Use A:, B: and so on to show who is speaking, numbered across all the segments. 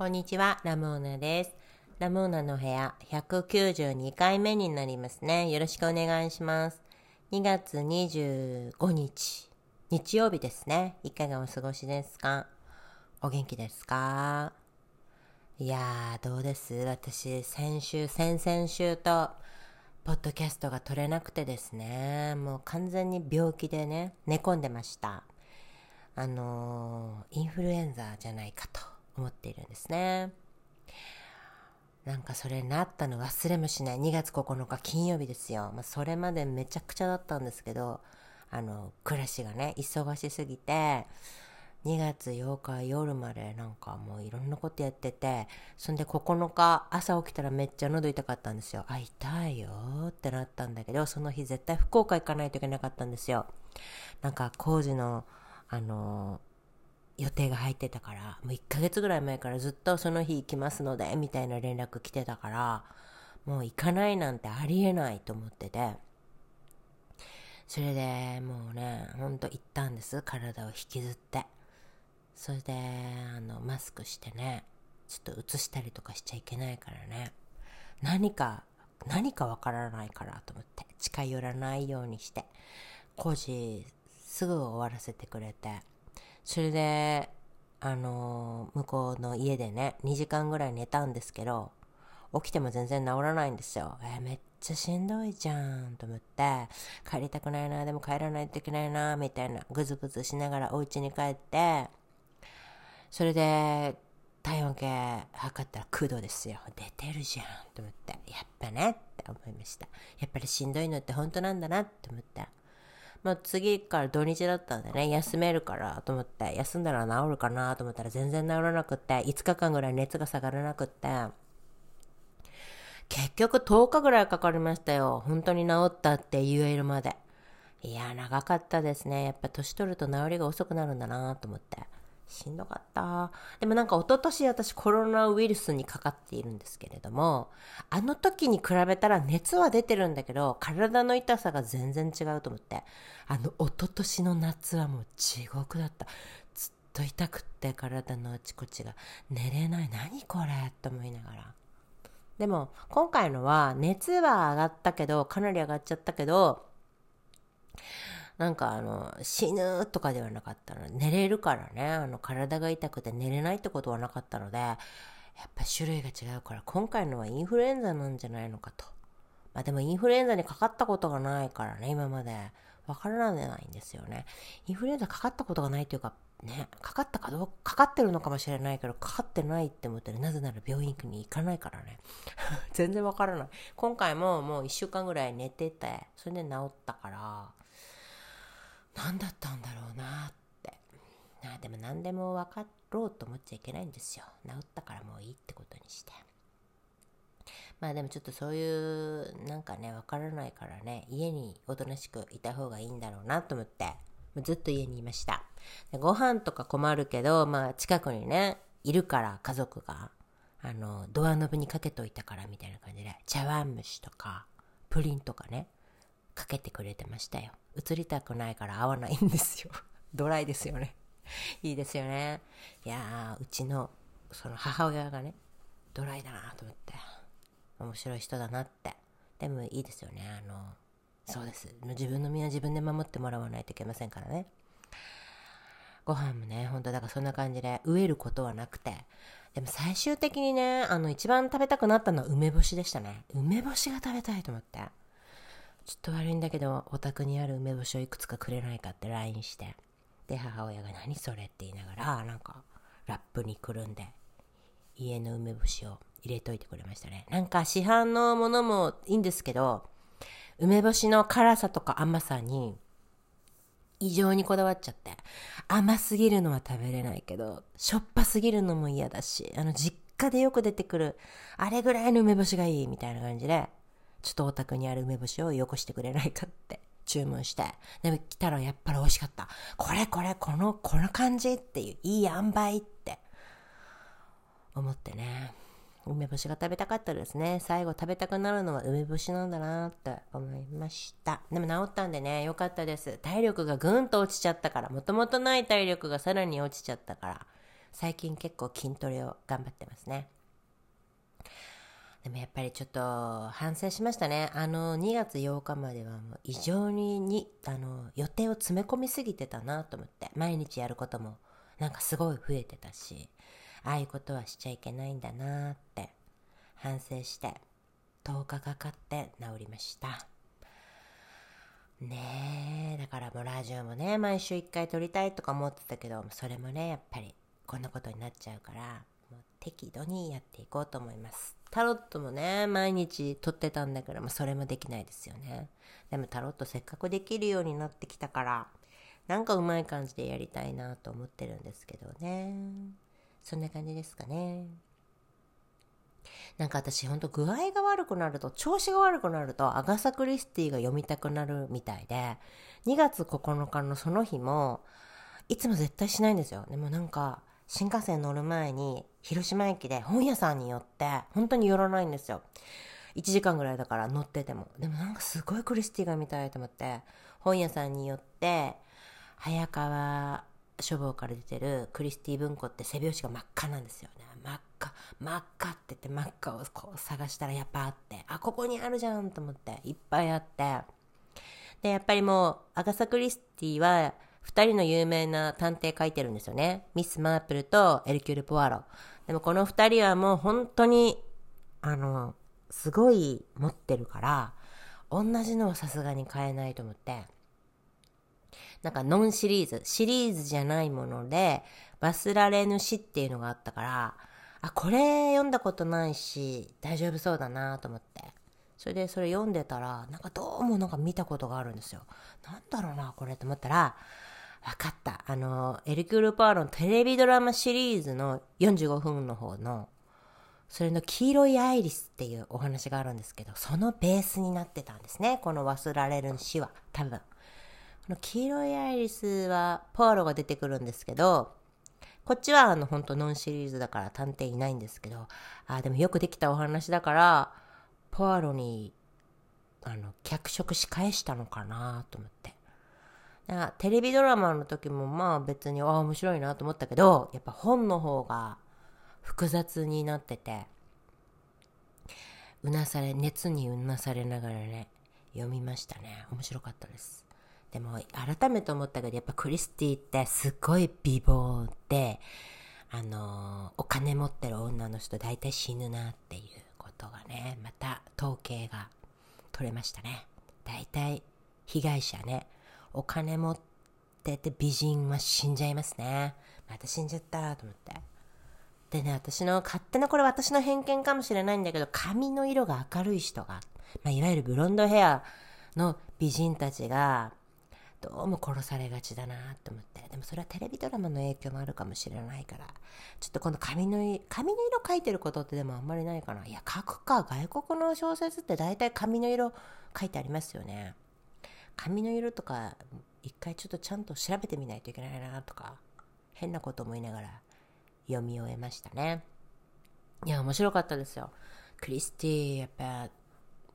A: こんにちは、ラムーナです。ラムーナの部屋192回目になりますね。よろしくお願いします。2月25日、日曜日ですね。いかがお過ごしですか？お元気ですか？いやー、どうです？私、先週、先々週と、ポッドキャストが撮れなくてですね、もう完全に病気でね、寝込んでました。あのー、インフルエンザじゃないかと。思っているんですね。なんかそれなったの忘れもしない2月9日金曜日ですよ。まあ、それまでめちゃくちゃだったんですけど、あの、暮らしがね、忙しすぎて、2月8日夜までなんかもういろんなことやってて、そんで9日朝起きたらめっちゃ喉痛かったんですよ。あ、痛いよってなったんだけど、その日絶対福岡行かないといけなかったんですよ。なんか工事の、あの予定が入ってたから、もう1ヶ月ぐらい前からずっとその日行きますので、みたいな連絡来てたから、もう行かないなんてありえないと思ってて、それでもうね、ほんと行ったんです。体を引きずって。それで、あの、マスクしてね、ちょっと映したりとかしちゃいけないからね。何か、何かわからないからと思って、近寄らないようにして、工事すぐ終わらせてくれて、それで、あのー、向こうの家でね、2時間ぐらい寝たんですけど、起きても全然治らないんですよ。えー、めっちゃしんどいじゃんと思って、帰りたくないな、でも帰らないといけないな、みたいな、ぐずぐずしながらお家に帰って、それで、体温計測ったら9度ですよ。出てるじゃんと思って、やっぱねって思いました。やっぱりしんどいのって本当なんだなって思って。まあ、次から土日だったんでね、休めるからと思って、休んだら治るかなと思ったら全然治らなくって、5日間ぐらい熱が下がらなくって、結局10日ぐらいかかりましたよ。本当に治ったって言えるまで。いや、長かったですね。やっぱ年取ると治りが遅くなるんだなと思って。しんどかった。でもなんか一昨年私コロナウイルスにかかっているんですけれども、あの時に比べたら熱は出てるんだけど、体の痛さが全然違うと思って、あの一昨年の夏はもう地獄だった。ずっと痛くって体のあちこちが寝れない。何これと思いながら。でも今回のは熱は上がったけど、かなり上がっちゃったけど、なんかあの、死ぬとかではなかったの、寝れるからね、あの、体が痛くて寝れないってことはなかったので、やっぱ種類が違うから、今回のはインフルエンザなんじゃないのかと。まあでもインフルエンザにかかったことがないからね、今まで。わからないんですよね。インフルエンザかかったことがないというか、ね、かかったかどうか、かかってるのかもしれないけど、かかってないって思ってる。なぜなら病院に行かないからね。全然わからない。今回ももう一週間ぐらい寝てて、それで治ったから、何だったんだろうなって。あでも何でも分かろうと思っちゃいけないんですよ。治ったからもういいってことにして。まあでもちょっとそういうなんかね分からないからね家におとなしくいた方がいいんだろうなと思ってずっと家にいました。でご飯とか困るけどまあ近くにねいるから家族があのドアノブにかけといたからみたいな感じで茶碗蒸しとかプリンとかねかけてくれてましたよ。映りたくないから合わないんですよ。ドライですよね。いいですよね。いや、うちの、その母親がね、ドライだなと思って、面白い人だなって。でもいいですよね。あの、そうです。自分の身は自分で守ってもらわないといけませんからね。ご飯もね、ほんとだからそんな感じで飢えることはなくて。でも最終的にね、あの一番食べたくなったのは梅干しでしたね。梅干しが食べたいと思って。ちょっと悪いんだけど、お宅にある梅干しをいくつかくれないかって LINE して。で、母親が何それ？って言いながら、なんか、ラップにくるんで、家の梅干しを入れといてくれましたね。なんか市販のものもいいんですけど、梅干しの辛さとか甘さに異常にこだわっちゃって、甘すぎるのは食べれないけど、しょっぱすぎるのも嫌だし、あの実家でよく出てくる、あれぐらいの梅干しがいいみたいな感じで、ちょっとお宅にある梅干しをよこしてくれないかって注文して。でも来たらやっぱり美味しかった。これこれ、この、この感じっていう、いい塩梅って思ってね。梅干しが食べたかったですね。最後食べたくなるのは梅干しなんだなって思いました。でも治ったんでね、よかったです。体力がぐんと落ちちゃったから、もともとない体力がさらに落ちちゃったから、最近結構筋トレを頑張ってますね。でもやっぱりちょっと反省しましたね。あの2月8日まではもう異常ににあの予定を詰め込みすぎてたなと思って。毎日やることもなんかすごい増えてたし、ああいうことはしちゃいけないんだなって反省して10日かかって治りました。ねえ、だからもうラジオもね、毎週1回撮りたいとか思ってたけど、それもね、やっぱりこんなことになっちゃうから、適度にやっていこうと思います。タロットもね、毎日撮ってたんだけど、まあ、それもできないですよね。でもタロットせっかくできるようになってきたから、なんかうまい感じでやりたいなと思ってるんですけどね。そんな感じですかね。なんか私ほんと具合が悪くなると、調子が悪くなると、アガサ・クリスティが読みたくなるみたいで、2月9日のその日も、いつも絶対しないんですよ。でもなんか、新幹線乗る前に広島駅で本屋さんに寄って本当に寄らないんですよ。1時間ぐらいだから乗ってても。でもなんかすごいクリスティが見たいと思って本屋さんに寄って早川書房から出てるクリスティ文庫って背表紙が真っ赤なんですよね。真っ赤真っ赤って言って真っ赤をこう探したらやっぱあってあここにあるじゃんと思っていっぱいあって。でやっぱりもうアガサ・クリスティは二人の有名な探偵書いてるんですよね。ミス・マープルとエルキュール・ポワロ。でもこの二人はもう本当に、あの、すごい持ってるから、同じのはさすがに買えないと思って、なんかノンシリーズ、シリーズじゃないもので、忘られぬ死っていうのがあったから、あ、これ読んだことないし、大丈夫そうだなと思って。それでそれ読んでたら、なんかどうもなんか見たことがあるんですよ。なんだろうな、これと思ったら、わかった。あの、エルキュール・パーロのテレビドラマシリーズの45分の方の、それの黄色いアイリスっていうお話があるんですけど、そのベースになってたんですね。この忘られる死は。多分。この黄色いアイリスは、ポアロが出てくるんですけど、こっちはあの、本当ノンシリーズだから探偵いないんですけど、あ、でもよくできたお話だから、ポアロに、あの、脚色し返したのかなと思って。テレビドラマの時もまあ別に、ああ、面白いなと思ったけど、やっぱ本の方が複雑になってて、うなされ、熱にうなされながらね、読みましたね。面白かったです。でも、改めて思ったけど、やっぱクリスティってすごい美貌で、あの、お金持ってる女の人大体死ぬなっていうことがね、また統計が取れましたね。大体被害者ね、お金持ってて美人は死んじゃいますね。また死んじゃったと思って。でね、私の勝手なこれ私の偏見かもしれないんだけど、髪の色が明るい人が、まあ、いわゆるブロンドヘアの美人たちが、どうも殺されがちだなと思って。でもそれはテレビドラマの影響もあるかもしれないから。ちょっとこの髪の色、髪の色描いてることってでもあんまりないかな。いや、書くか。外国の小説って大体髪の色書いてありますよね。髪の色とか一回ちょっとちゃんと調べてみないといけないなとか変なこと思いながら読み終えましたね。いや面白かったですよ。クリスティやっぱ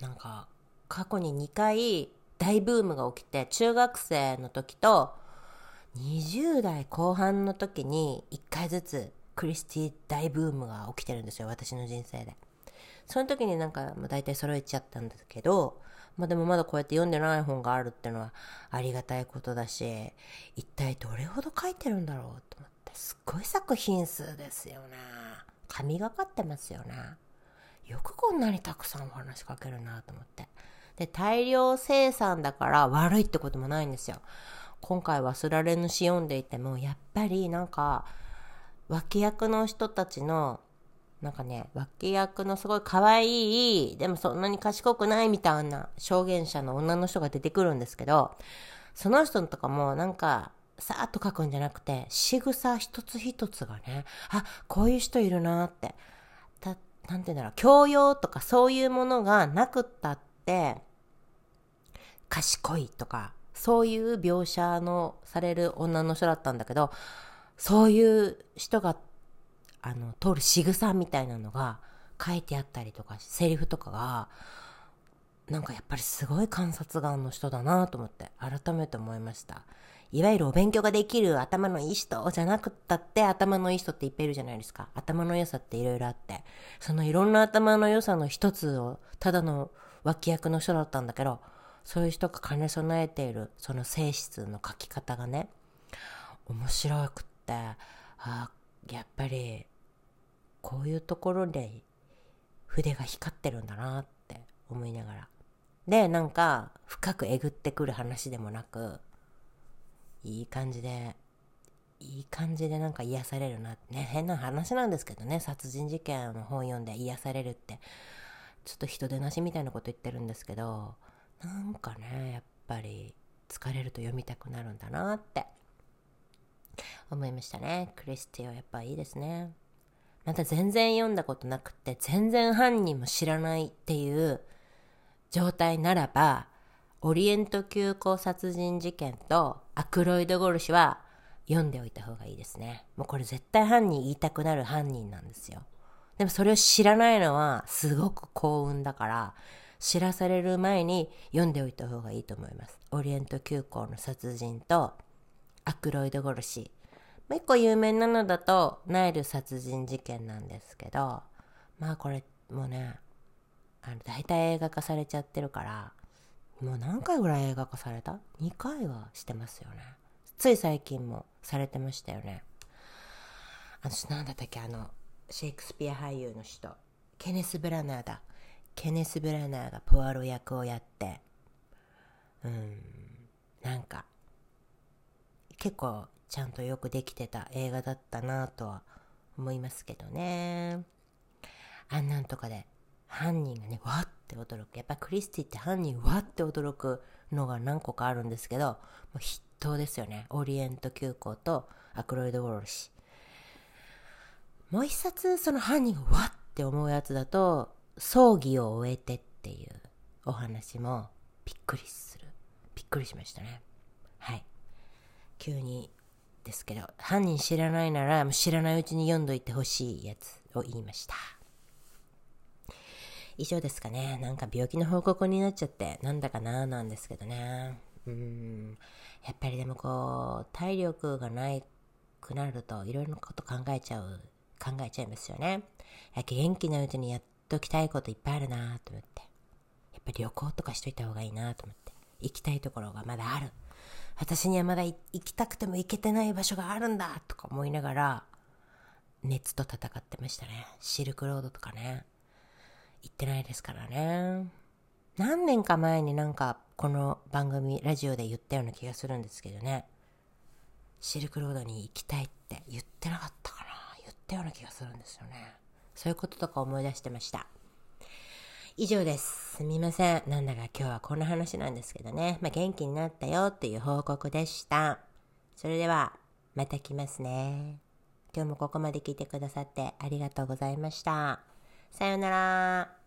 A: なんか過去に2回大ブームが起きて中学生の時と20代後半の時に1回ずつクリスティ大ブームが起きてるんですよ私の人生で。その時になんか大体揃えちゃったんですけどまあでもまだこうやって読んでない本があるってのはありがたいことだし、一体どれほど書いてるんだろうと思って、すっごい作品数ですよね。神がかってますよね。よくこんなにたくさんお話書けるなと思って。で、大量生産だから悪いってこともないんですよ。今回忘られぬし読んでいても、やっぱりなんか、脇役の人たちのなんかね、脇役のすごい可愛い、でもそんなに賢くないみたいな証言者の女の人が出てくるんですけど、その人とかもなんか、さーっと書くんじゃなくて、仕草一つ一つがね、あ、こういう人いるなって、た、なんて言うんだろう、教養とかそういうものがなくったって、賢いとか、そういう描写のされる女の人だったんだけど、そういう人があの、通る仕草みたいなのが書いてあったりとか、セリフとかが、なんかやっぱりすごい観察眼の人だなと思って改めて思いました。いわゆるお勉強ができる頭のいい人じゃなくったって頭のいい人っていっぱいいるじゃないですか。頭の良さっていろいろあって。そのいろんな頭の良さの一つをただの脇役の人だったんだけど、そういう人が兼ね備えているその性質の書き方がね、面白くって、あやっぱりこういうところで筆が光ってるんだなって思いながら。で、なんか深くえぐってくる話でもなく、いい感じで、いい感じでなんか癒されるなって。ね、変な話なんですけどね、殺人事件の本読んで癒されるって、ちょっと人手なしみたいなこと言ってるんですけど、なんかね、やっぱり疲れると読みたくなるんだなって思いましたね。クリスティはやっぱいいですね。また全然読んだことなくて、全然犯人も知らないっていう状態ならば、オリエント急行殺人事件とアクロイド殺しは読んでおいた方がいいですね。もうこれ絶対犯人言いたくなる犯人なんですよ。でもそれを知らないのはすごく幸運だから、知らされる前に読んでおいた方がいいと思います。オリエント急行の殺人とアクロイド殺し。もう一個有名なのだとナイル殺人事件なんですけど、まあこれもうね、あの大体映画化されちゃってるから、もう何回ぐらい映画化された ?2 回はしてますよね。つい最近もされてましたよね。私なんだったっけあの、シェイクスピア俳優の人。ケネス・ブラナーだ。ケネス・ブラナーがポアロ役をやって、うん、なんか、結構ちゃんとよくできてた映画だったなとは思いますけどね。あんなんとかで犯人がね、わって驚く。やっぱクリスティって犯人わって驚くのが何個かあるんですけど、もう筆頭ですよね。オリエント急行とアクロイド・ウォルシもう一冊その犯人がわって思うやつだと、葬儀を終えてっていうお話もびっくりする。びっくりしましたね。はい。急にですけど、犯人知らないなら知らないうちに読んどいてほしいやつを言いました。以上ですかね。なんか病気の報告になっちゃって、なんだかななんですけどね。うん。やっぱりでもこう、体力がないくなるといろいろなこと考えちゃう、考えちゃいますよね。元気なうちにやっときたいこといっぱいあるなと思って。やっぱり旅行とかしといた方がいいなと思って。行きたいところがまだある。私にはまだ行きたくても行けてない場所があるんだとか思いながら、熱と戦ってましたね。シルクロードとかね。行ってないですからね。何年か前になんかこの番組、ラジオで言ったような気がするんですけどね。シルクロードに行きたいって言ってなかったかな言ったような気がするんですよね。そういうこととか思い出してました。以上です。すみません。なんだか今日はこんな話なんですけどね。まあ、元気になったよっていう報告でした。それでは、また来ますね。今日もここまで聞いてくださってありがとうございました。さようなら。